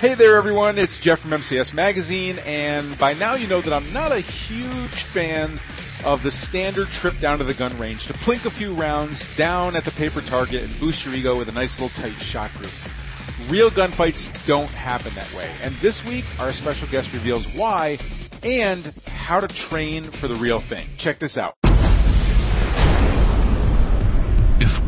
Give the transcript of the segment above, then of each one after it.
Hey there, everyone. It's Jeff from MCS Magazine, and by now you know that I'm not a huge fan of the standard trip down to the gun range to plink a few rounds down at the paper target and boost your ego with a nice little tight shot group. Real gunfights don't happen that way, and this week our special guest reveals why and how to train for the real thing. Check this out.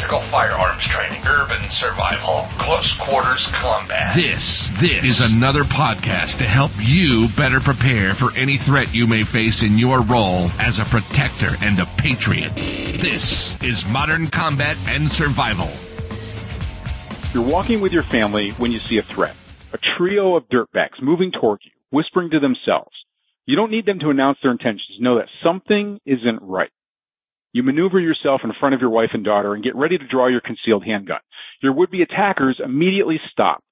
Tactical firearms training, urban survival, close quarters combat. This, this is another podcast to help you better prepare for any threat you may face in your role as a protector and a patriot. This is Modern Combat and Survival. You're walking with your family when you see a threat. A trio of dirtbags moving toward you, whispering to themselves. You don't need them to announce their intentions. Know that something isn't right. You maneuver yourself in front of your wife and daughter and get ready to draw your concealed handgun. Your would-be attackers immediately stop,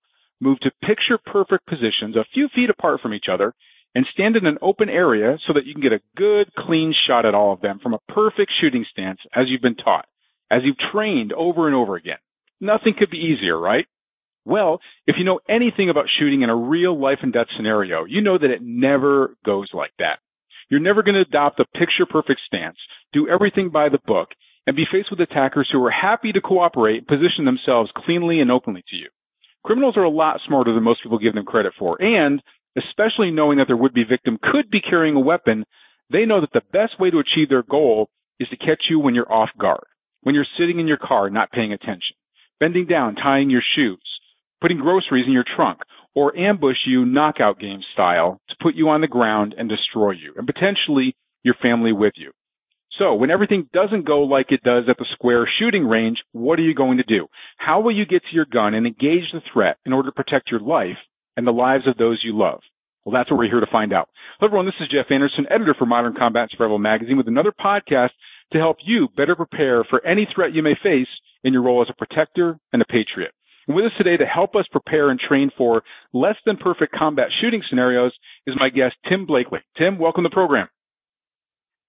move to picture perfect positions a few feet apart from each other, and stand in an open area so that you can get a good, clean shot at all of them from a perfect shooting stance as you've been taught, as you've trained over and over again. Nothing could be easier, right? Well, if you know anything about shooting in a real life and death scenario, you know that it never goes like that. You're never going to adopt a picture perfect stance, do everything by the book, and be faced with attackers who are happy to cooperate and position themselves cleanly and openly to you. Criminals are a lot smarter than most people give them credit for, and especially knowing that their would-be victim could be carrying a weapon, they know that the best way to achieve their goal is to catch you when you're off guard, when you're sitting in your car not paying attention, bending down, tying your shoes, putting groceries in your trunk, or ambush you knockout game style to put you on the ground and destroy you, and potentially your family with you. So when everything doesn't go like it does at the square shooting range, what are you going to do? How will you get to your gun and engage the threat in order to protect your life and the lives of those you love? Well, that's what we're here to find out. Hello everyone, this is Jeff Anderson, editor for Modern Combat Survival Magazine with another podcast to help you better prepare for any threat you may face in your role as a protector and a patriot. And with us today to help us prepare and train for less than perfect combat shooting scenarios is my guest, Tim Blakely. Tim, welcome to the program.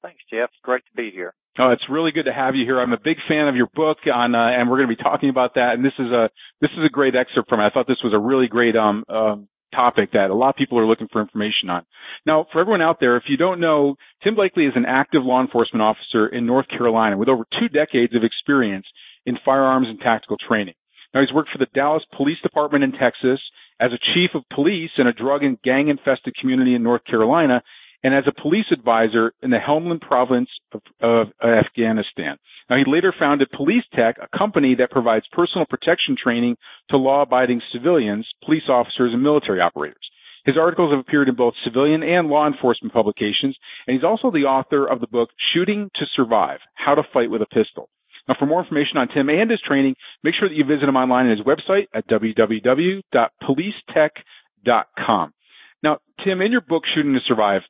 Thanks, Jeff. It's great to be here. Oh, it's really good to have you here. I'm a big fan of your book on, uh, and we're going to be talking about that. And this is a, this is a great excerpt from it. I thought this was a really great, um, um, topic that a lot of people are looking for information on. Now, for everyone out there, if you don't know, Tim Blakely is an active law enforcement officer in North Carolina with over two decades of experience in firearms and tactical training. Now he's worked for the Dallas Police Department in Texas as a chief of police in a drug and gang infested community in North Carolina and as a police advisor in the Helmand province of, of Afghanistan. Now he later founded Police Tech, a company that provides personal protection training to law abiding civilians, police officers, and military operators. His articles have appeared in both civilian and law enforcement publications, and he's also the author of the book Shooting to Survive, How to Fight with a Pistol. Now, for more information on Tim and his training, make sure that you visit him online at his website at www.policetech.com. Now, Tim, in your book, Shooting to Survive,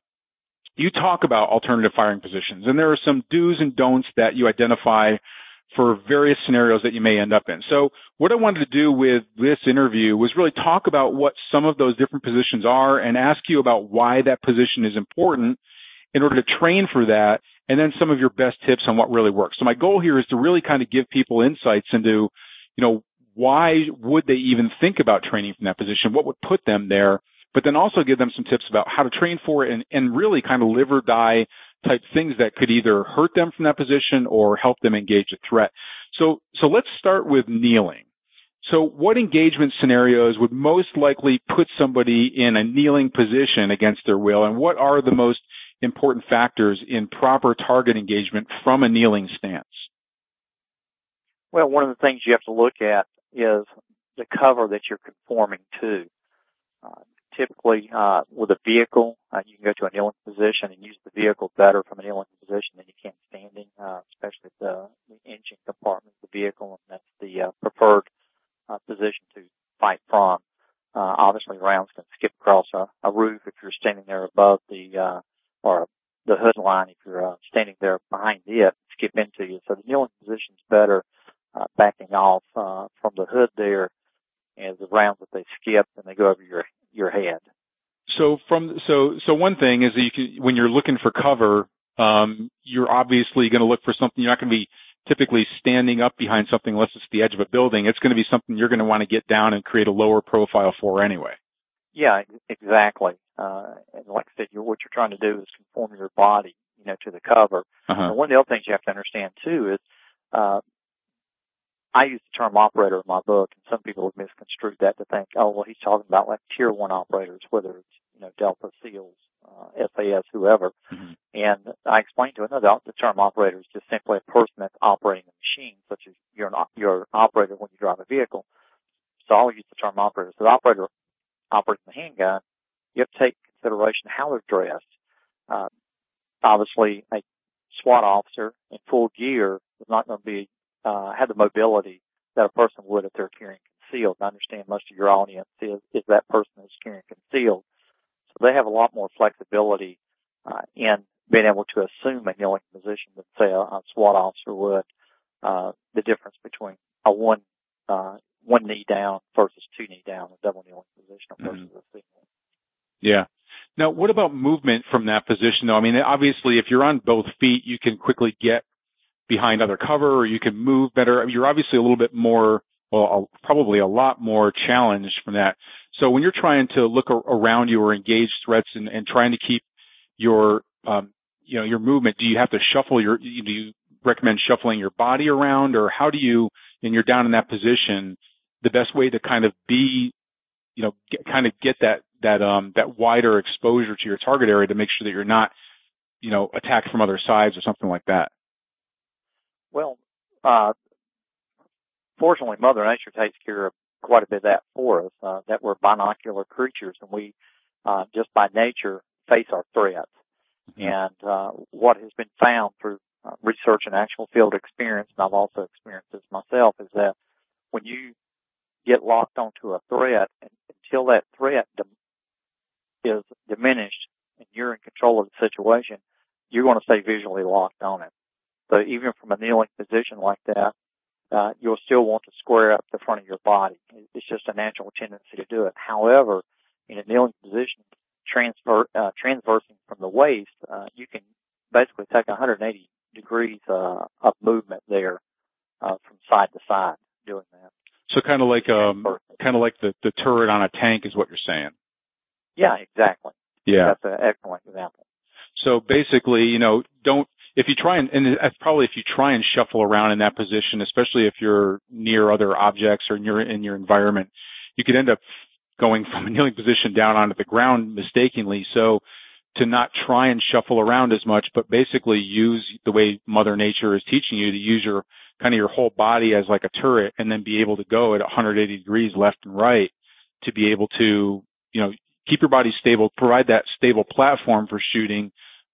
you talk about alternative firing positions, and there are some do's and don'ts that you identify for various scenarios that you may end up in. So what I wanted to do with this interview was really talk about what some of those different positions are and ask you about why that position is important in order to train for that and then some of your best tips on what really works. So my goal here is to really kind of give people insights into, you know, why would they even think about training from that position? What would put them there? But then also give them some tips about how to train for it and, and really kind of live or die type things that could either hurt them from that position or help them engage a threat. So, so let's start with kneeling. So what engagement scenarios would most likely put somebody in a kneeling position against their will and what are the most important factors in proper target engagement from a kneeling stance? Well, one of the things you have to look at is the cover that you're conforming to. Uh, typically, uh, with a vehicle, uh, you can go to a kneeling position and use the vehicle better from a kneeling position than you can standing, uh, especially the, the engine compartment of the vehicle, and that's the uh, preferred uh, position to fight from. obviously, rounds can skip across a, a roof if you're standing there above the or the hood line if you're uh, standing there behind it, skip into you. So the kneeling position's better, uh, backing off uh, from the hood there, and the rounds that they skip and they go over your your head. So from so so one thing is that you can when you're looking for cover, um, you're obviously going to look for something. You're not going to be typically standing up behind something unless it's the edge of a building. It's going to be something you're going to want to get down and create a lower profile for anyway. Yeah, exactly. Uh, and like I said, you're, what you're trying to do is conform your body, know, to the cover. Uh-huh. One of the other things you have to understand too is, uh, I use the term operator in my book, and some people have misconstrued that to think, oh, well, he's talking about like tier one operators, whether it's you know Delta, SEALs, uh, SAS, whoever. Mm-hmm. And I explained to another the term operator is just simply a person that's operating a machine, such as you're an, you're an operator when you drive a vehicle. So I'll use the term operator. So the operator operating the handgun, you have to take consideration how they're dressed. Uh, obviously, a SWAT officer in full gear is not going to be uh, have the mobility that a person would if they're carrying concealed. I understand most of your audience is, is that person who's carrying concealed. So they have a lot more flexibility uh, in being able to assume a kneeling position than say a, a SWAT officer would. Uh, the difference between a one uh, one knee down versus two knee down, a double kneeling position versus mm-hmm. a single. Yeah. Now, what about movement from that position though? I mean, obviously if you're on both feet, you can quickly get behind other cover or you can move better. You're obviously a little bit more, well, probably a lot more challenged from that. So when you're trying to look around you or engage threats and, and trying to keep your, um, you know, your movement, do you have to shuffle your, do you recommend shuffling your body around or how do you, and you're down in that position, the best way to kind of be, you know, get, kind of get that, that, um, that wider exposure to your target area to make sure that you're not, you know, attacked from other sides or something like that? Well, uh, fortunately, Mother Nature takes care of quite a bit of that for us. Uh, that we're binocular creatures, and we uh, just by nature face our threats. Mm-hmm. And uh, what has been found through uh, research and actual field experience, and I've also experienced this myself, is that when you get locked onto a threat, until that threat is diminished and you're in control of the situation, you're going to stay visually locked on it. So even from a kneeling position like that, uh, you'll still want to square up the front of your body. It's just a natural tendency to do it. However, in a kneeling position, transfer, uh, transversing from the waist, uh, you can basically take 180 degrees, uh, of movement there, uh, from side to side doing that. So kind of like, um, kind of like the, the turret on a tank is what you're saying. Yeah, exactly. Yeah. That's an excellent example. So basically, you know, don't if you try and, and probably if you try and shuffle around in that position, especially if you're near other objects or in your in your environment, you could end up going from a kneeling position down onto the ground mistakenly. So to not try and shuffle around as much, but basically use the way Mother Nature is teaching you to use your kind of your whole body as like a turret and then be able to go at 180 degrees left and right to be able to, you know, keep your body stable, provide that stable platform for shooting,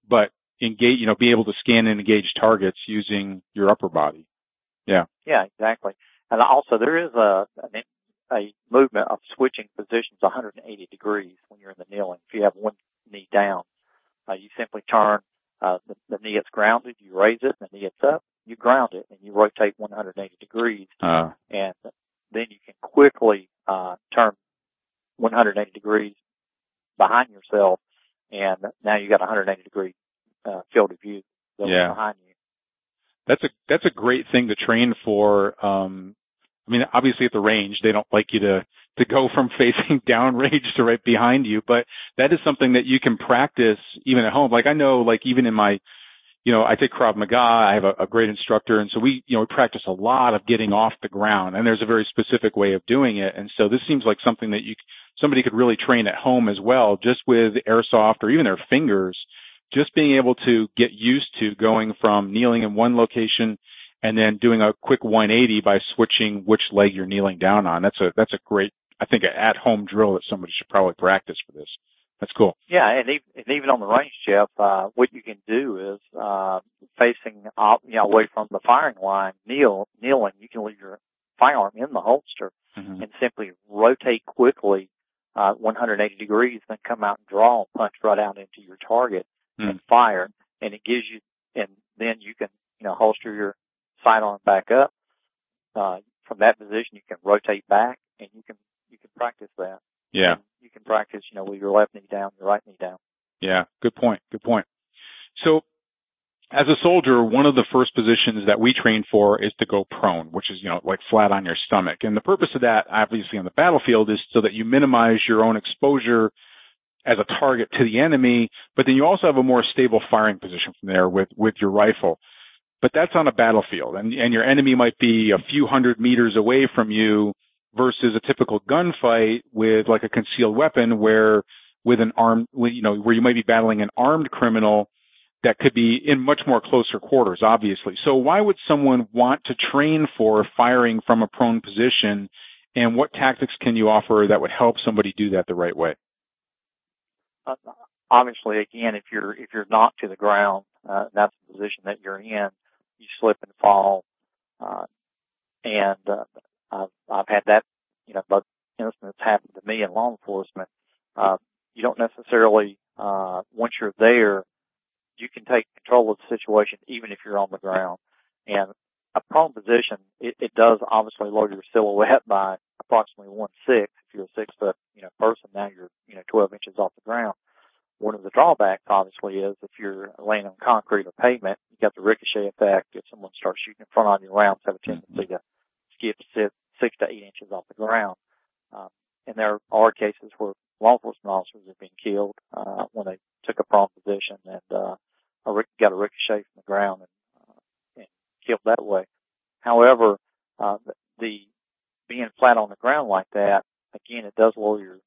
but engage, you know, be able to scan and engage targets using your upper body. Yeah. Yeah, exactly. And also there is a, a movement of switching positions 180 degrees when you're in the kneeling. If you have one knee down, uh, you simply turn, uh, the, the knee is grounded, you raise it, and the knee is up, you ground it, and you rotate 180 degrees. Uh. And then you can quickly, uh, turn 180 degrees behind yourself, and now you got a 180 degree uh, field of view yeah. behind you. That's a that's a great thing to train for. Um, I mean, obviously at the range they don't like you to to go from facing downrange to right behind you, but that is something that you can practice even at home. Like I know, like even in my you know, I take Krav Maga. I have a, a, great instructor, and so we, you know, we practice a lot of getting off the ground. And there's a very specific way of doing it. And so this seems like something that you somebody could really train at home as well, just with airsoft or even their fingers just being able to get used to going from kneeling in one location and then doing a quick 180 by switching which leg you're kneeling down on. That's a that's a great I think an at home drill that somebody should probably practice for this. That's cool. Yeah, and even, and even on the range, Jeff, uh, what you can do is uh, facing up, you know, away from the firing line, kneel, kneeling. You can leave your firearm in the holster mm-hmm. and simply rotate quickly uh, 180 degrees, then come out and draw and punch right out into your target mm. and fire. and it gives you, and then you can, you know, holster your sidearm back up. Uh, from that position, you can rotate back, and you can you can practice that. Yeah. And you can practice, you know, with your left knee down, your right knee down. Yeah. Good point. Good point. So as a soldier, one of the first positions that we train for is to go prone, which is, you know, like flat on your stomach. And the purpose of that, obviously on the battlefield, is so that you minimize your own exposure as a target to the enemy, but then you also have a more stable firing position from there with, with your rifle. But that's on a battlefield and, and your enemy might be a few hundred meters away from you versus a typical gunfight with like a concealed weapon where with an armed, you know, where you might be battling an armed criminal that could be in much more closer quarters, obviously. So why would someone want to train for firing from a prone position and what tactics can you offer that would help somebody do that the right way? Uh, obviously, again, if you're if you're knocked to the ground, uh, that's the position that you're in. You slip and fall, uh, and uh, I've I've had that, you know, both incidents happen to me in law enforcement. Uh, you don't necessarily uh, once you're there, you can take control of the situation even if you're on the ground. And a prone position, it, it does obviously lower your silhouette by approximately one six. If you're a six foot, you know, person, now you're, you know, 12 inches off the ground. One of the drawbacks obviously is if you're laying on concrete or pavement, you got the ricochet effect. If someone starts shooting in front of you, rounds have a tendency to skip six, six to eight inches off the ground. Um, and there are cases where law enforcement officers have been killed, uh, when they took a prone position and, uh, got a ricochet from the ground and, uh, and killed that way. However, uh, the, the being flat on the ground like that, again, it does lower your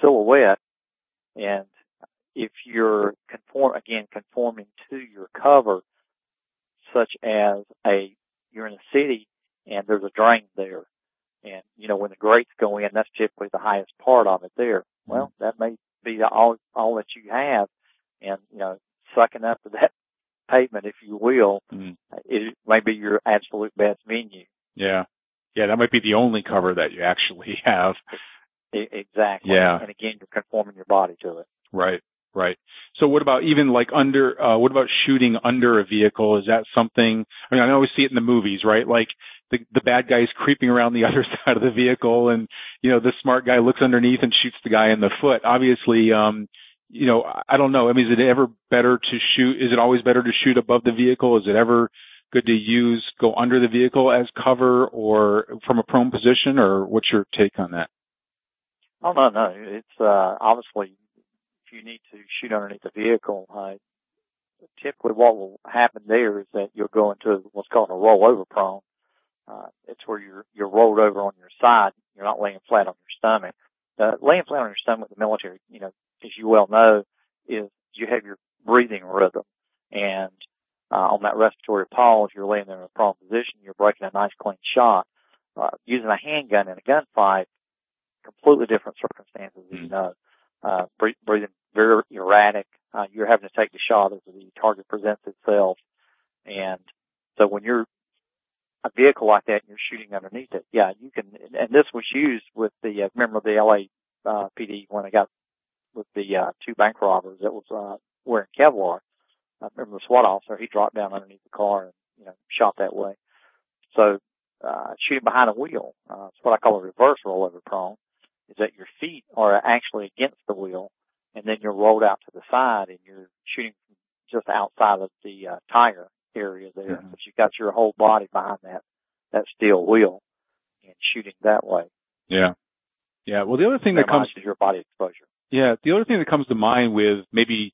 silhouette. And if you're conform, again, conforming to your cover, such as a, you're in a city and there's a drain there. And, you know, when the grates go in, that's typically the highest part of it there. Well, that may be all, all that you have. And, you know, sucking up to that pavement, if you will, mm. it may be your absolute best venue. Yeah. Yeah, that might be the only cover that you actually have. Exactly. Yeah. And again, you're conforming your body to it. Right. Right. So what about even like under, uh, what about shooting under a vehicle? Is that something, I mean, I always see it in the movies, right? Like the, the bad guy is creeping around the other side of the vehicle and, you know, the smart guy looks underneath and shoots the guy in the foot. Obviously, um, you know, I don't know. I mean, is it ever better to shoot? Is it always better to shoot above the vehicle? Is it ever good to use go under the vehicle as cover or from a prone position or what's your take on that? Oh no, no. It's uh obviously if you need to shoot underneath the vehicle, uh typically what will happen there is that you'll go into what's called a rollover prone. Uh it's where you're you're rolled over on your side, you're not laying flat on your stomach. Uh laying flat on your stomach with the military, you know, as you well know, is you have your breathing rhythm. And uh, on that respiratory pause, you're laying there in a prone position, you're breaking a nice clean shot. Uh, using a handgun in a gunfight, completely different circumstances, mm-hmm. you know. Uh, breathing very erratic. Uh, you're having to take the shot as the target presents itself. And so when you're a vehicle like that and you're shooting underneath it, yeah, you can, and this was used with the, uh, remember the LA, uh, PD when they got with the uh, two bank robbers that was uh, wearing Kevlar. I remember the SWAT officer, he dropped down underneath the car and, you know, shot that way. So, uh, shooting behind a wheel, uh, it's what I call a reverse rollover prone, is that your feet are actually against the wheel and then you're rolled out to the side and you're shooting just outside of the, uh, tire area there. Mm-hmm. But you've got your whole body behind that, that steel wheel and shooting that way. Yeah. Yeah. Well, the other thing that, that comes is your body exposure. Yeah, the other thing that comes to mind with maybe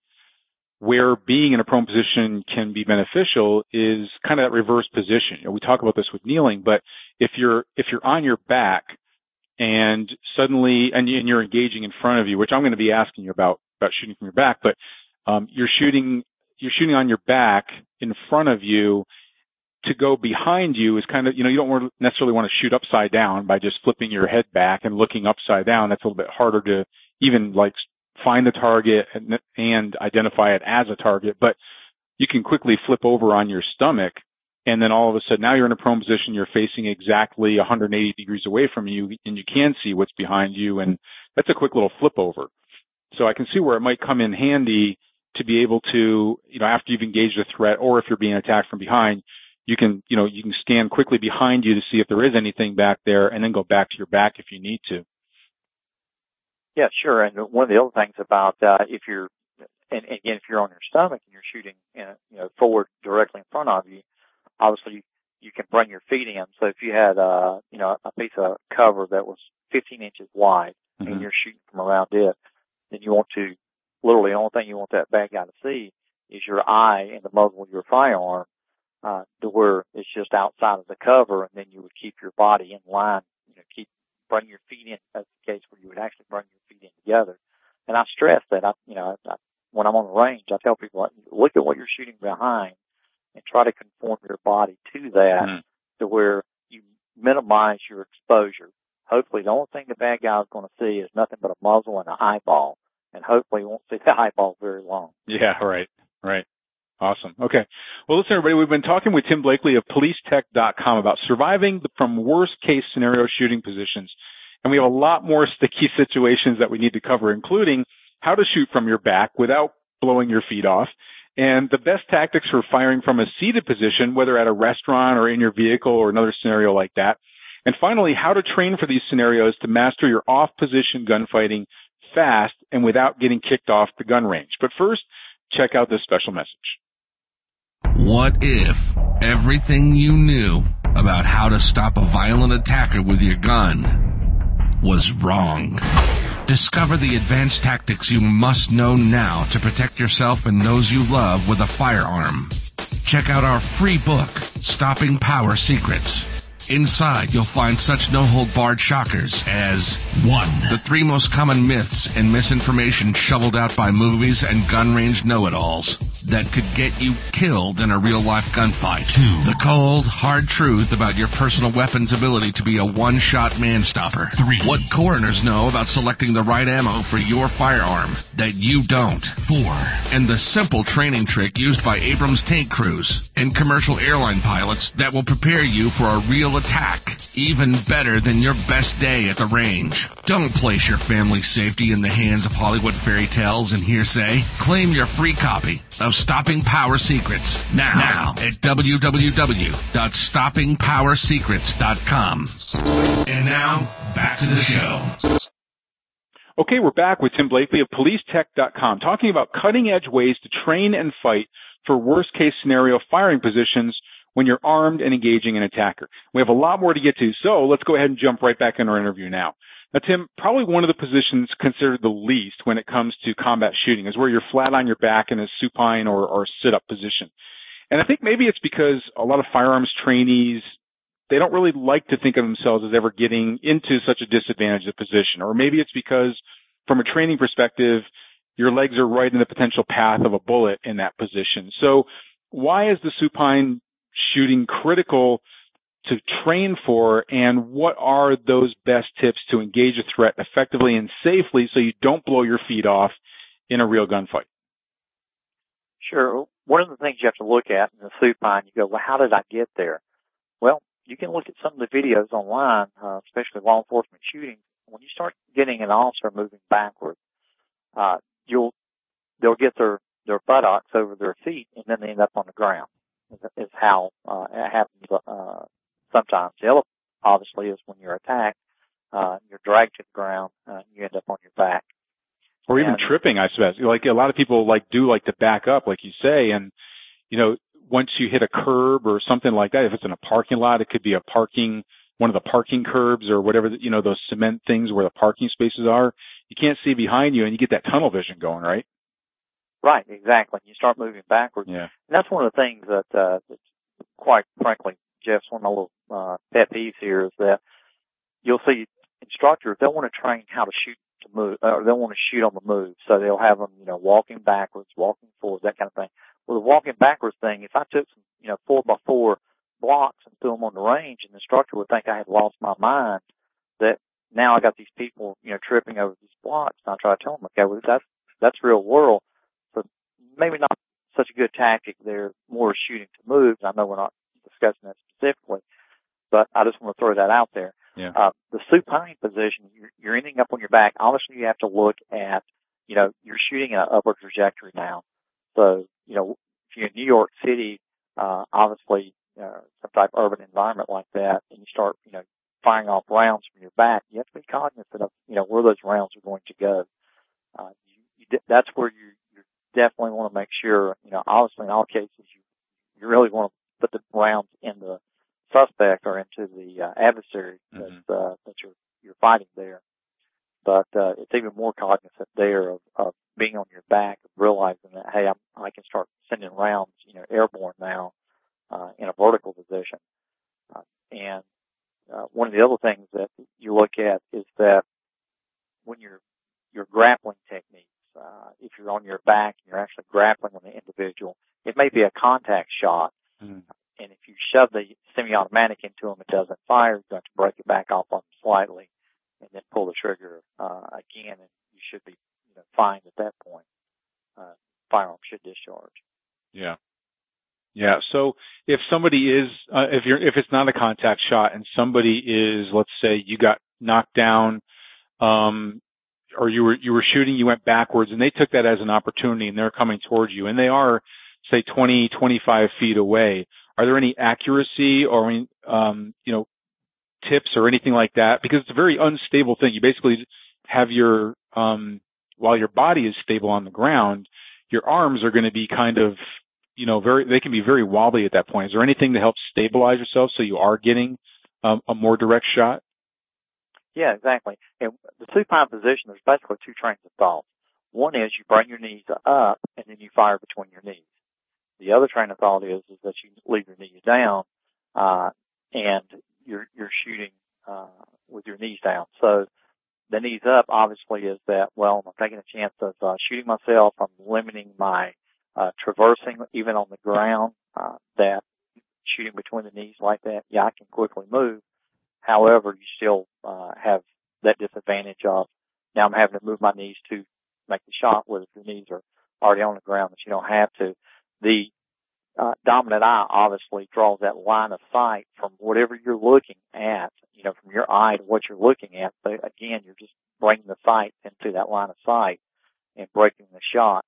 where being in a prone position can be beneficial is kind of that reverse position. You know, we talk about this with kneeling, but if you're if you're on your back and suddenly and you're engaging in front of you, which I'm going to be asking you about about shooting from your back, but um, you're shooting you're shooting on your back in front of you to go behind you is kind of, you know, you don't necessarily want to shoot upside down by just flipping your head back and looking upside down. That's a little bit harder to even like find the target and, and identify it as a target, but you can quickly flip over on your stomach and then all of a sudden now you're in a prone position, you're facing exactly 180 degrees away from you and you can see what's behind you and that's a quick little flip over. So I can see where it might come in handy to be able to, you know, after you've engaged a threat or if you're being attacked from behind, you can, you know, you can scan quickly behind you to see if there is anything back there and then go back to your back if you need to. Yeah, sure. And one of the other things about, uh, if you're, and, and again, if you're on your stomach and you're shooting, in you know, forward directly in front of you, obviously you, you can bring your feet in. So if you had, uh, you know, a piece of cover that was 15 inches wide mm-hmm. and you're shooting from around it, then you want to, literally the only thing you want that bad guy to see is your eye and the muzzle of your firearm, uh, to where it's just outside of the cover and then you would keep your body in line, you know, keep, bring your feet in. That's the case where you would actually bring your feet in together. And I stress that I, you know, I, when I'm on the range, I tell people, look at what you're shooting behind and try to conform your body to that mm. to where you minimize your exposure. Hopefully the only thing the bad guy is going to see is nothing but a muzzle and an eyeball. And hopefully won't see the eyeball very long. Yeah, right, right. Awesome. Okay. Well, listen, everybody, we've been talking with Tim Blakely of policetech.com about surviving from worst case scenario shooting positions. And we have a lot more sticky situations that we need to cover, including how to shoot from your back without blowing your feet off, and the best tactics for firing from a seated position, whether at a restaurant or in your vehicle or another scenario like that. And finally, how to train for these scenarios to master your off position gunfighting fast and without getting kicked off the gun range. But first, check out this special message. What if everything you knew about how to stop a violent attacker with your gun was wrong? Discover the advanced tactics you must know now to protect yourself and those you love with a firearm. Check out our free book, Stopping Power Secrets. Inside, you'll find such no-hold-barred shockers as 1. The three most common myths and misinformation shoveled out by movies and gun range know-it-alls that could get you killed in a real-life gunfight. 2. The cold, hard truth about your personal weapon's ability to be a one-shot man-stopper. 3. What coroners know about selecting the right ammo for your firearm that you don't. 4. And the simple training trick used by Abrams tank crews and commercial airline pilots that will prepare you for a real attack. Even better than your best day at the range. Don't place your family's safety in the hands of Hollywood fairy tales and hearsay. Claim your free copy of Stopping Power Secrets now, now at www.stoppingpowersecrets.com. And now, back to the show. Okay, we're back with Tim Blakely of policetech.com talking about cutting edge ways to train and fight for worst case scenario firing positions when you're armed and engaging an attacker. We have a lot more to get to, so let's go ahead and jump right back in our interview now. Now, Tim, probably one of the positions considered the least when it comes to combat shooting is where you're flat on your back in a supine or, or sit-up position. And I think maybe it's because a lot of firearms trainees, they don't really like to think of themselves as ever getting into such a disadvantaged position. Or maybe it's because from a training perspective, your legs are right in the potential path of a bullet in that position. So why is the supine shooting critical to train for and what are those best tips to engage a threat effectively and safely so you don't blow your feet off in a real gunfight? Sure. One of the things you have to look at in the supine, you go, well, how did I get there? Well, you can look at some of the videos online, uh, especially law enforcement shooting. When you start getting an officer moving backward, uh, you'll, they'll get their, their buttocks over their feet and then they end up on the ground is how uh, it happens uh, sometimes. The other, obviously, is when you're attacked, uh, you're dragged to the ground, uh, you end up on your back. Or even and, tripping, I suppose. Like a lot of people like do like to back up, like you say, and you know, once you hit a curb or something like that, if it's in a parking lot, it could be a parking, one of the parking curbs or whatever, you know, those cement things where the parking spaces are. You can't see behind you and you get that tunnel vision going, right? Right, exactly. You start moving backwards. Yeah. And that's one of the things that, uh, that's quite frankly, Jeff's one of my little, uh, pet peeves here is that you'll see instructors, they'll want to train how to shoot to move, or they'll want to shoot on the move. So they'll have them, you know, walking backwards, walking forward, that kind of thing. Well, the walking backwards thing, if I took some, you know, four by four blocks and threw them on the range, and the instructor would think I had lost my mind, that now I got these people, you know, tripping over these blocks. And I try to tell them, okay, well, that's, that's real world maybe not such a good tactic. They're more shooting to move. I know we're not discussing that specifically, but I just want to throw that out there. Yeah. Uh, the supine position, you're, you're ending up on your back. Obviously, you have to look at, you know, you're shooting an upward trajectory now. So, you know, if you're in New York City, uh, obviously, uh, some type of urban environment like that, and you start, you know, firing off rounds from your back, you have to be cognizant of, you know, where those rounds are going to go. Uh, you, you, that's where you, you definitely want to make sure, you know, obviously in all cases you, you really want to put the rounds in the suspect or into the uh, adversary mm-hmm. that, uh, that you're, you're fighting there. But, uh, it's even more cognizant there of, of being on your back, realizing that, hey, I'm, I can start sending rounds, you know, airborne now, uh, in a vertical position. Uh, and uh, one of the other things that you look at is that when you're your grappling techniques, uh, if you're on your back and you're actually grappling with an individual, it may be a contact shot. Mm-hmm. And if you shove the semi-automatic into them, it doesn't fire. You have to break it back off on them slightly and then pull the trigger, uh, again and you should be, you know, fine at that point. Uh, firearm should discharge. Yeah. Yeah. So if somebody is, uh, if you're, if it's not a contact shot and somebody is, let's say you got knocked down, um, or you were, you were shooting, you went backwards and they took that as an opportunity and they're coming towards you and they are, say 20, 25 feet away. Are there any accuracy or, any um, you know, tips or anything like that? Because it's a very unstable thing. You basically have your, um, while your body is stable on the ground, your arms are going to be kind of you know, very, they can be very wobbly at that point. Is there anything to help stabilize yourself so you are getting um, a more direct shot? Yeah, exactly. And the supine position, there's basically two trains of thought. One is you bring your knees up and then you fire between your knees. The other train of thought is, is that you leave your knees down, uh, and you're, you're shooting, uh, with your knees down. So the knees up obviously is that, well, I'm taking a chance of, uh, shooting myself. I'm limiting my uh, traversing even on the ground, uh, that shooting between the knees like that, yeah, I can quickly move. However, you still, uh, have that disadvantage of now I'm having to move my knees to make the shot, whether your knees are already on the ground that you don't have to. The, uh, dominant eye obviously draws that line of sight from whatever you're looking at, you know, from your eye to what you're looking at. But again, you're just bringing the sight into that line of sight and breaking the shot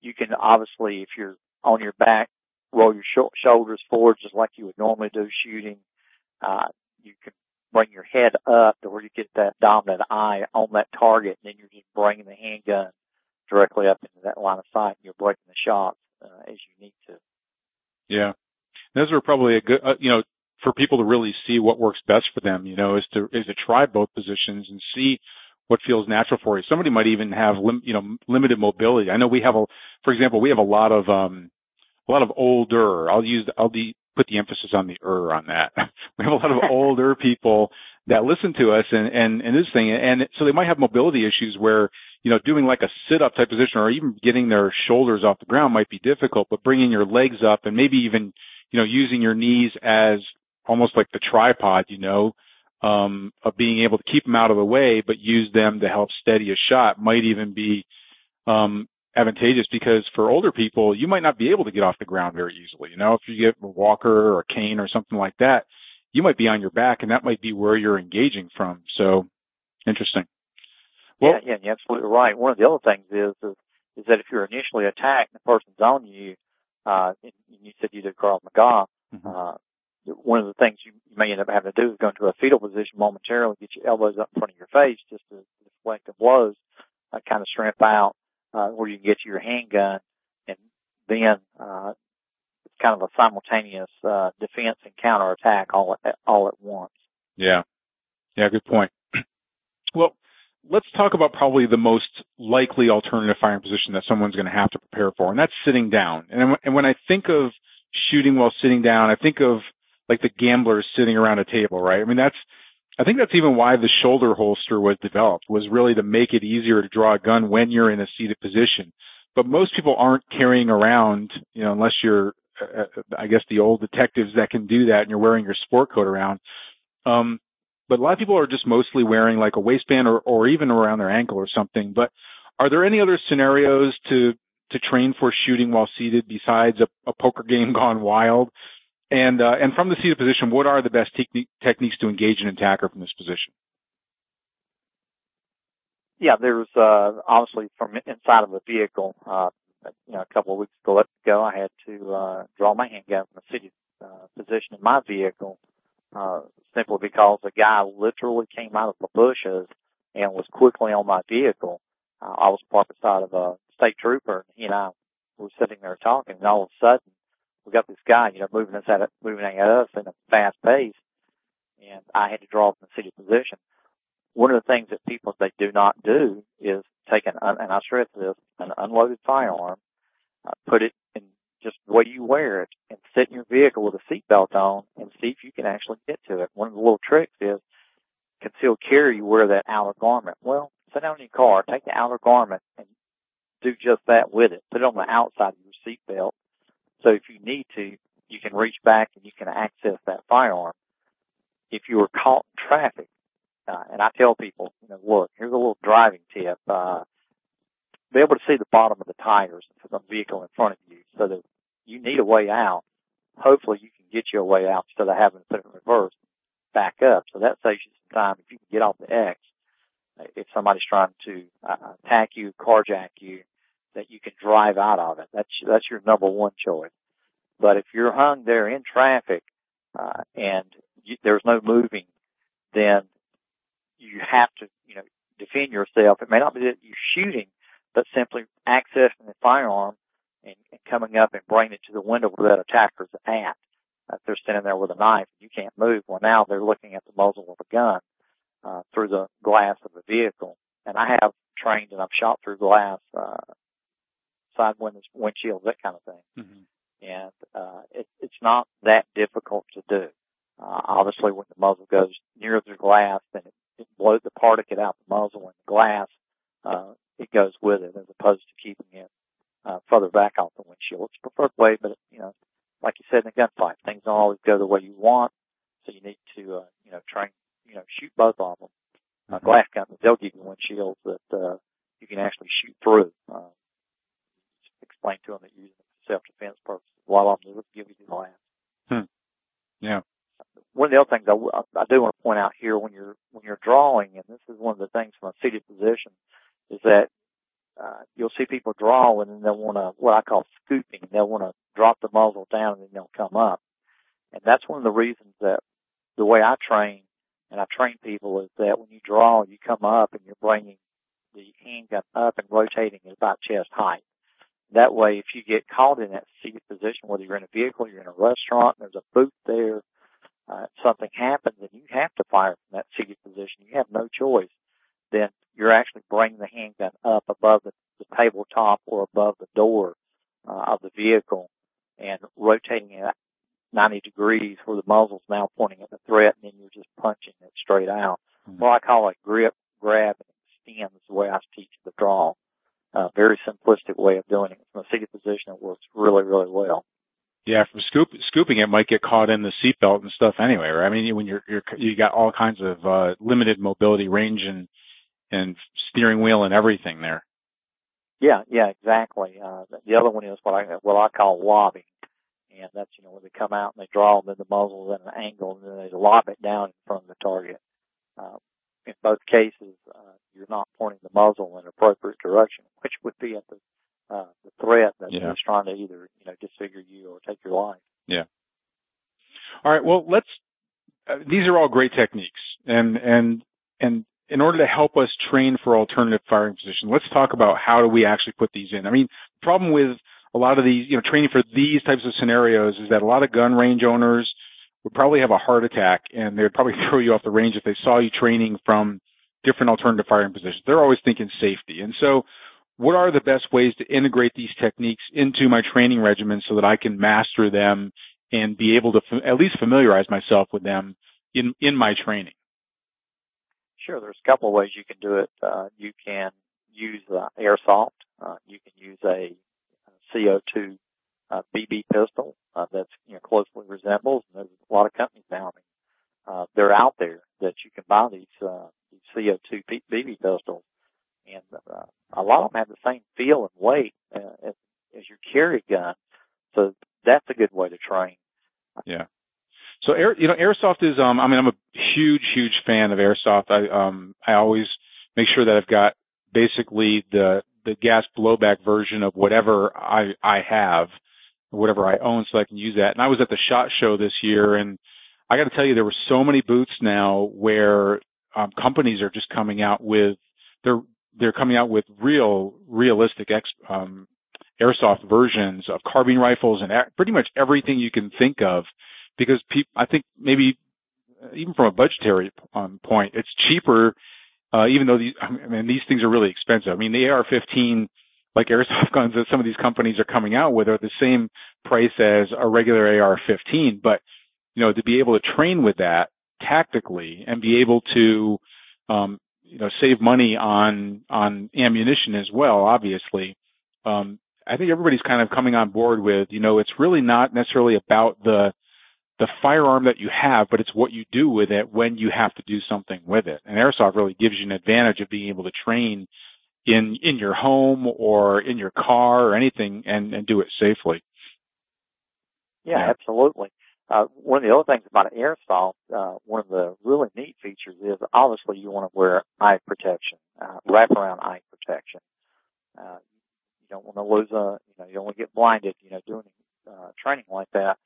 you can obviously, if you're on your back, roll your sh- shoulders forward just like you would normally do shooting. Uh, you can bring your head up to where you get that dominant eye on that target, and then you're just bringing the handgun directly up into that line of sight, and you're breaking the shots uh, as you need to. Yeah, those are probably a good, uh, you know, for people to really see what works best for them. You know, is to is to try both positions and see what feels natural for you. Somebody might even have lim, you know limited mobility. I know we have a, for example, we have a lot of um, a lot of older. I'll use I'll de, put the emphasis on the er on that. we have a lot of older people that listen to us and and and this thing, and so they might have mobility issues where you know doing like a sit up type position or even getting their shoulders off the ground might be difficult, but bringing your legs up and maybe even you know using your knees as almost like the tripod, you know, um, of being able to keep them out of the way, but use them to help steady a shot might even be um, advantageous because for older people, you might not be able to get off the ground very easily. You know, if you get a walker or a cane or something like that, you might be on your back, and that might be where you're engaging from. So, interesting. Well, yeah, yeah, you're absolutely right. One of the other things is is, is that if you're initially attacked and the person's on you, uh, and you said you did Krav Maga, mm-hmm. uh, one of the things you, may end up having to do is go into a fetal position momentarily, get your elbows up in front of your face just to deflect the blows, uh, kind of shrimp out, uh, where you can get your handgun and then, uh, it's kind of a simultaneous, uh, defense and counterattack all at, all at once. Yeah. Yeah, good point. well, let's talk about probably the most likely alternative firing position that someone's going to have to prepare for, and that's sitting down. And, and when I think of shooting while sitting down, I think of like the gamblers sitting around a table, right? I mean, that's, I think that's even why the shoulder holster was developed was really to make it easier to draw a gun when you're in a seated position. But most people aren't carrying around, you know, unless you're, uh, uh, I guess the old detectives that can do that and you're wearing your sport coat around. Um, but a lot of people are just mostly wearing like a waistband or, or even around their ankle or something. But are there any other scenarios to, to train for shooting while seated besides a, a poker game gone wild? And uh, and from the seated position, what are the best te- techniques to engage an attacker from this position? Yeah, there's uh, obviously from inside of the vehicle, uh, you know, a couple of weeks ago, I had to uh, draw my handgun from a seated, uh, position in my vehicle uh, simply because a guy literally came out of the bushes and was quickly on my vehicle. Uh, I was parked beside of a state trooper, and he and I were sitting there talking, and all of a sudden, we got this guy, you know, moving us at moving at us in a fast pace, and I had to draw from the city position. One of the things that people they do not do is take an and I stress this an unloaded firearm, uh, put it in just the way you wear it, and sit in your vehicle with a seatbelt on, and see if you can actually get to it. One of the little tricks is concealed carry. You wear that outer garment. Well, sit down in your car, take the outer garment, and do just that with it. Put it on the outside of your seatbelt, so if you need to, you can reach back and you can access that firearm. If you were caught in traffic, uh, and I tell people, you know, look, here's a little driving tip. Uh, be able to see the bottom of the tires of the vehicle in front of you so that you need a way out. Hopefully you can get you a way out instead of having to put it in reverse, back up. So that saves you some time if you can get off the X. If somebody's trying to uh, attack you, carjack you, that you can drive out of it. That's that's your number one choice. But if you're hung there in traffic uh, and you, there's no moving, then you have to you know defend yourself. It may not be that you're shooting, but simply accessing the firearm and, and coming up and bringing it to the window where that attacker's at. If they're standing there with a knife, and you can't move. Well, now they're looking at the muzzle of a gun uh, through the glass of the vehicle. And I have trained and I've shot through glass uh, side windows, windshields, that kind of thing. Mm-hmm. And uh, it, it's not that difficult to do. Uh, obviously, when the muzzle goes near the glass, then it, it blows the particle out the muzzle and the glass. Uh, it goes with it as opposed to keeping it uh, further back off the windshield. It's the preferred way, but you know, like you said in a gunfight, things don't always go the way you want, so you need to uh, you know train, you know, shoot both of them. Uh, mm-hmm. glass companies they'll give you windshields that uh, you can actually shoot through. Uh, explain to them that you're using it for self-defense purposes. A lot of them will give you the glass. Hmm. Yeah. One of the other things I, I do want to point out here when you're when you're drawing, and this is one of the things from a seated position, is that uh, you'll see people draw and then they'll want to what I call scooping. They'll want to drop the muzzle down and then they'll come up, and that's one of the reasons that the way I train and I train people is that when you draw, you come up and you're bringing the handgun up and rotating it about chest height. That way, if you get caught in that seated position, whether you're in a vehicle, you're in a restaurant, there's a booth there, uh, something happens and you have to fire from that seated position, you have no choice, then you're actually bringing the handgun up above the, the tabletop or above the door uh, of the vehicle and rotating it 90 degrees where the muzzle's now pointing at the threat and then you're just punching it straight out. Mm-hmm. Well, I call it grip, grab, and extend is the way I teach the draw uh, very simplistic way of doing it. From a seated position, it works really, really well. Yeah, from scoop, scooping it might get caught in the seatbelt and stuff anyway, right? I mean, when you're, you're, you got all kinds of, uh, limited mobility range and, and steering wheel and everything there. Yeah, yeah, exactly. Uh, the other one is what I, what I call lobbing. And that's, you know, when they come out and they draw them in the muzzle at an angle and then they lob it down in front of the target. Uh, in both cases, uh, you're not pointing the muzzle in an appropriate direction, which would be at the uh, the threat that yeah. is trying to either you know disfigure you or take your life. Yeah. All right. Well, let's. Uh, these are all great techniques, and and and in order to help us train for alternative firing positions, let's talk about how do we actually put these in. I mean, the problem with a lot of these, you know, training for these types of scenarios is that a lot of gun range owners would probably have a heart attack and they'd probably throw you off the range if they saw you training from different alternative firing positions. They're always thinking safety. And so what are the best ways to integrate these techniques into my training regimen so that I can master them and be able to f- at least familiarize myself with them in, in my training? Sure. There's a couple of ways you can do it. Uh, you can use uh, airsoft. Uh, you can use a CO2 uh, BB pistol uh, that's you know closely resembles. And there's a lot of companies now. I mean, uh, they're out there that you can buy these uh, these CO2 BB pistols, and uh, a lot of them have the same feel and weight uh, as, as your carry gun. So that's a good way to train. Yeah. So air, you know, airsoft is. Um, I mean, I'm a huge, huge fan of airsoft. I um, I always make sure that I've got basically the the gas blowback version of whatever I I have, whatever I own, so I can use that. And I was at the Shot Show this year, and I got to tell you, there were so many booths now where um, companies are just coming out with they're they're coming out with real realistic ex, um, airsoft versions of carbine rifles and a- pretty much everything you can think of because people I think maybe uh, even from a budgetary um, point it's cheaper uh, even though these I mean these things are really expensive I mean the AR-15 like airsoft guns that some of these companies are coming out with are the same price as a regular AR-15 but you know to be able to train with that tactically and be able to um, you know save money on on ammunition as well. Obviously, um, I think everybody's kind of coming on board with you know it's really not necessarily about the the firearm that you have, but it's what you do with it when you have to do something with it. And airsoft really gives you an advantage of being able to train in in your home or in your car or anything and, and do it safely. Yeah, yeah. absolutely. Uh, one of the other things about airsoft, uh, one of the really neat features is obviously you want to wear eye protection, uh, wraparound eye protection. Uh, you don't want to lose a, you know, you don't want to get blinded, you know, doing, uh, training like that.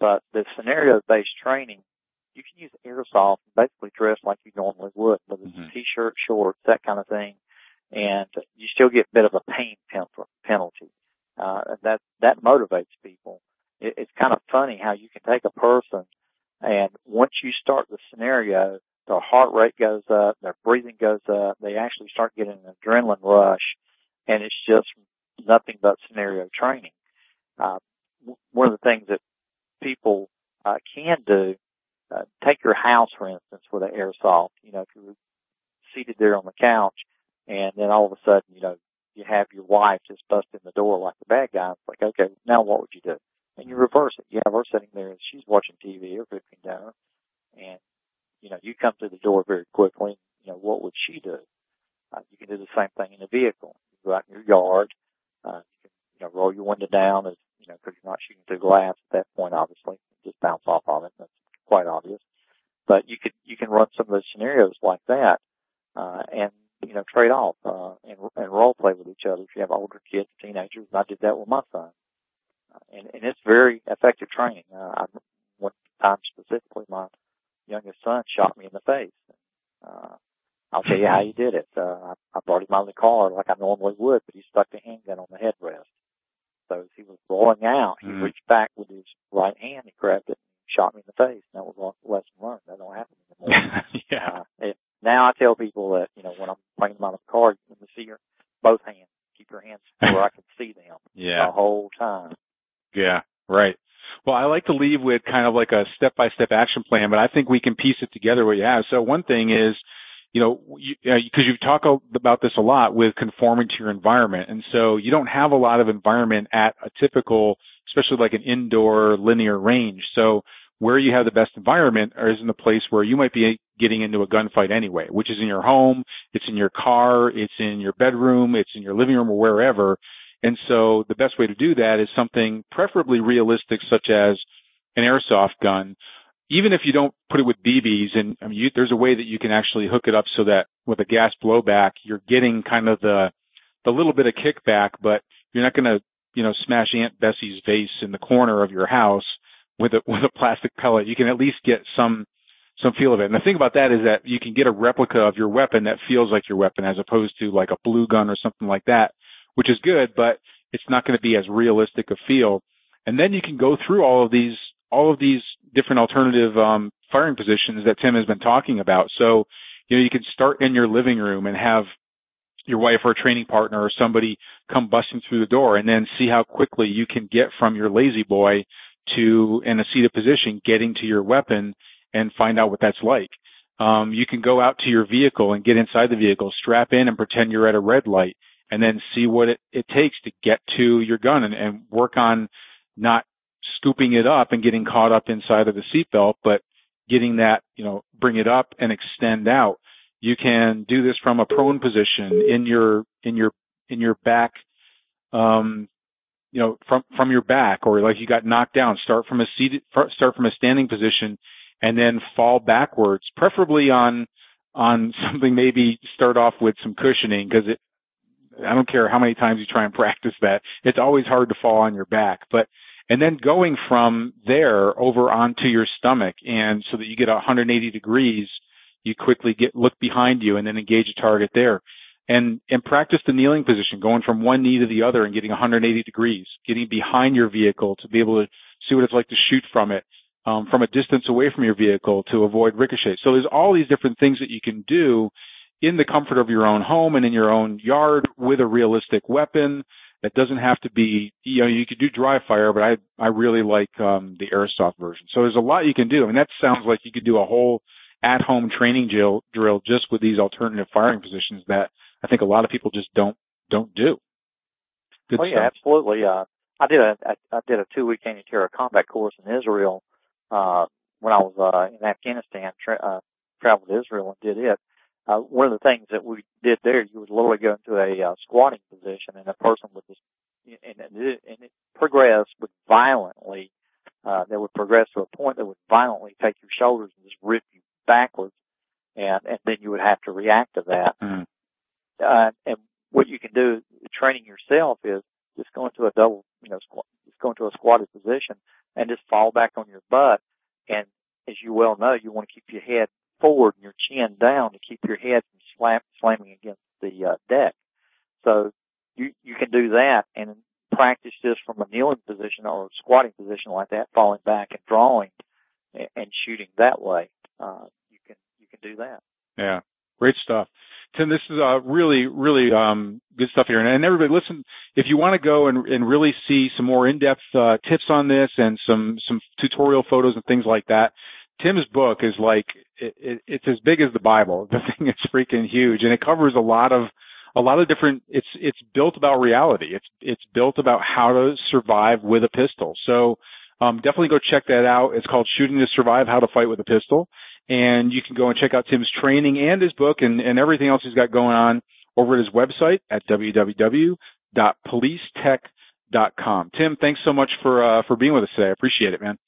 But the scenario-based training, you can use airsoft basically dress like you normally would, whether it's mm-hmm. a t-shirt, shorts, that kind of thing. And you still get a bit of a pain penalty. Uh, that, that motivates people it, it's kind of funny how you can take a person and once you start the scenario, their heart rate goes up, their breathing goes up, they actually start getting an adrenaline rush, and it's just nothing but scenario training. Uh, one of the things that people uh, can do, uh, take your house for instance with an airsoft. You know, if you're seated there on the couch, and then all of a sudden, you know, you have your wife just bust in the door like the bad guy. It's like, okay, now what would you do? and you reverse it. You have her sitting there and she's watching TV or cooking dinner, and you know you come to the door very quickly. You know what would she do? Uh, you can do the same thing in a vehicle. You go out in your yard. Uh, you can you know roll your window down as you know because you're not shooting through glass at that point. Obviously, just bounce off of it. That's quite obvious. But you could you can run some of those scenarios like that, uh, and you know trade off uh, and and role play with each other. If you have older teenagers, I did that with my son and, and it's very effective training. Uh, one time specifically, my youngest son shot me in the face. Uh, I'll tell you how he did it. Uh, I, I brought him out of the car like I normally would, but he stuck the handgun on the headrest. So as he was rolling out, he mm. reached back with his right hand, he grabbed it, and shot me in the face. And that was a lesson learned. That don't happen anymore. yeah. Uh, it, now I tell people that, you know, when I'm bringing them out of the car, you can see your, both hands. Keep your hands where I can see them yeah. the whole time. Yeah, right. Well, I like to leave of like a step-by-step action plan, but I think we can piece it together what you have. So one thing is, you know, because you, uh, you've talked about this a lot with conforming to your environment. And so you don't have a lot of environment at a typical, especially like an indoor linear range. So where you have the best environment is in the place where you might be getting into a gunfight anyway, which is in your home, it's in your car, it's in your bedroom, it's in your living room or wherever. And so the best way to do that is something preferably realistic, such as an airsoft gun. Even if you don't put it with BBs, and I mean, you, there's a way that you can actually hook it up so that with a gas blowback, you're getting kind of the the little bit of kickback, but you're not going to, you know, smash Aunt Bessie's vase in the corner of your house with a with a plastic pellet. You can at least get some some feel of it. And the thing about that is that you can get a replica of your weapon that feels like your weapon as opposed to like a blue gun or something like that which is good, but it's not going to be as realistic a feel. And then you can go through all of these, all of these different alternative, um, firing positions that Tim has been talking about. So, you know, you can start in your living room and have your wife or a training partner or somebody come busting through the door and then see how quickly you can get from your La-Z-Boy to in a seated position getting to your weapon and find out what that's like. Um, you can go out to your vehicle and get inside the vehicle, strap in and pretend you're at a red light and then see what it, it takes to get to your gun and, and work on not scooping it up and getting caught up inside of the seatbelt, but getting that, you know, bring it up and extend out. You can do this from a prone position in your, in your, in your back, um, you know, from, from your back or like you got knocked down, start from a seated, start from a standing position and then fall backwards, preferably on, on something maybe start off with some cushioning because it, I don't care how many times you try and practice that. It's always hard to fall on your back. But and then going from there over onto your stomach and so that you get 180 degrees, you quickly get look behind you and then engage a target there. And and practice the kneeling position, going from one knee to the other and getting 180 degrees, getting behind your vehicle to be able to see what it's like to shoot from it, um, from a distance away from your vehicle to avoid ricochet. So there's all these different things that you can do in the comfort of your own home and in your own yard with a realistic weapon. That doesn't have to be, you know, you could do dry fire, but I, I really like, um, the airsoft version. So there's a lot you can do. I mean, that sounds like you could do a whole at home training drill, drill just with these alternative firing positions that I think a lot of people just don't, don't do. Good oh yeah, absolutely. Uh, I did a, I, I did a two week anti-terror combat course in Israel, uh, when I was, uh, in Afghanistan, tra- uh, traveled to Israel and did it uh, one of the things that we did there, you would literally go into a uh, squatting position, and a person would just, and, and, it, and it progressed would violently, uh, they would progress to a point that would violently take your shoulders and just rip you backwards, and and then you would have to react to that. Mm-hmm. Uh, and what you can do, training yourself, is just go into a double, you know, squat, just go into a squatted position and just fall back on your butt. And as you well know, you want to keep your head forward and your chin down to keep your head from slamming against the uh, deck. So you you can do that and practice this from a kneeling position or a squatting position like that, falling back and drawing and, and shooting that way. Uh, you can you can do that. Yeah, great stuff. Tim, this is uh, really, really um, good stuff here. And, and everybody, listen, if you want to go and, and really see some more in-depth uh, tips on this and some some tutorial photos and things like that, Tim's book is like it, it, it's as big as the Bible. The thing is freaking huge, and it covers a lot of a lot of different. It's it's built about reality. It's it's built about how to survive with a pistol. So um, definitely go check that out. It's called Shooting to Survive: How to Fight with a Pistol, and you can go and check out Tim's training and his book and, and everything else he's got going on over at his website at www.policetech.com. Tim, thanks so much for uh, for being with us today. I appreciate it, man.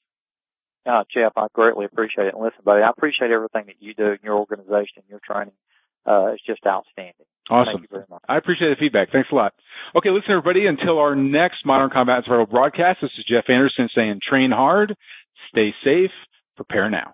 Uh, Jeff, I greatly appreciate it. And listen, buddy, I appreciate everything that you do in your organization, your training. Uh, it's just outstanding. Awesome. Thank you very much. I appreciate the feedback. Thanks a lot. Okay, listen everybody, until our next Modern Combat and Survival broadcast, this is Jeff Anderson saying train hard, stay safe, prepare now.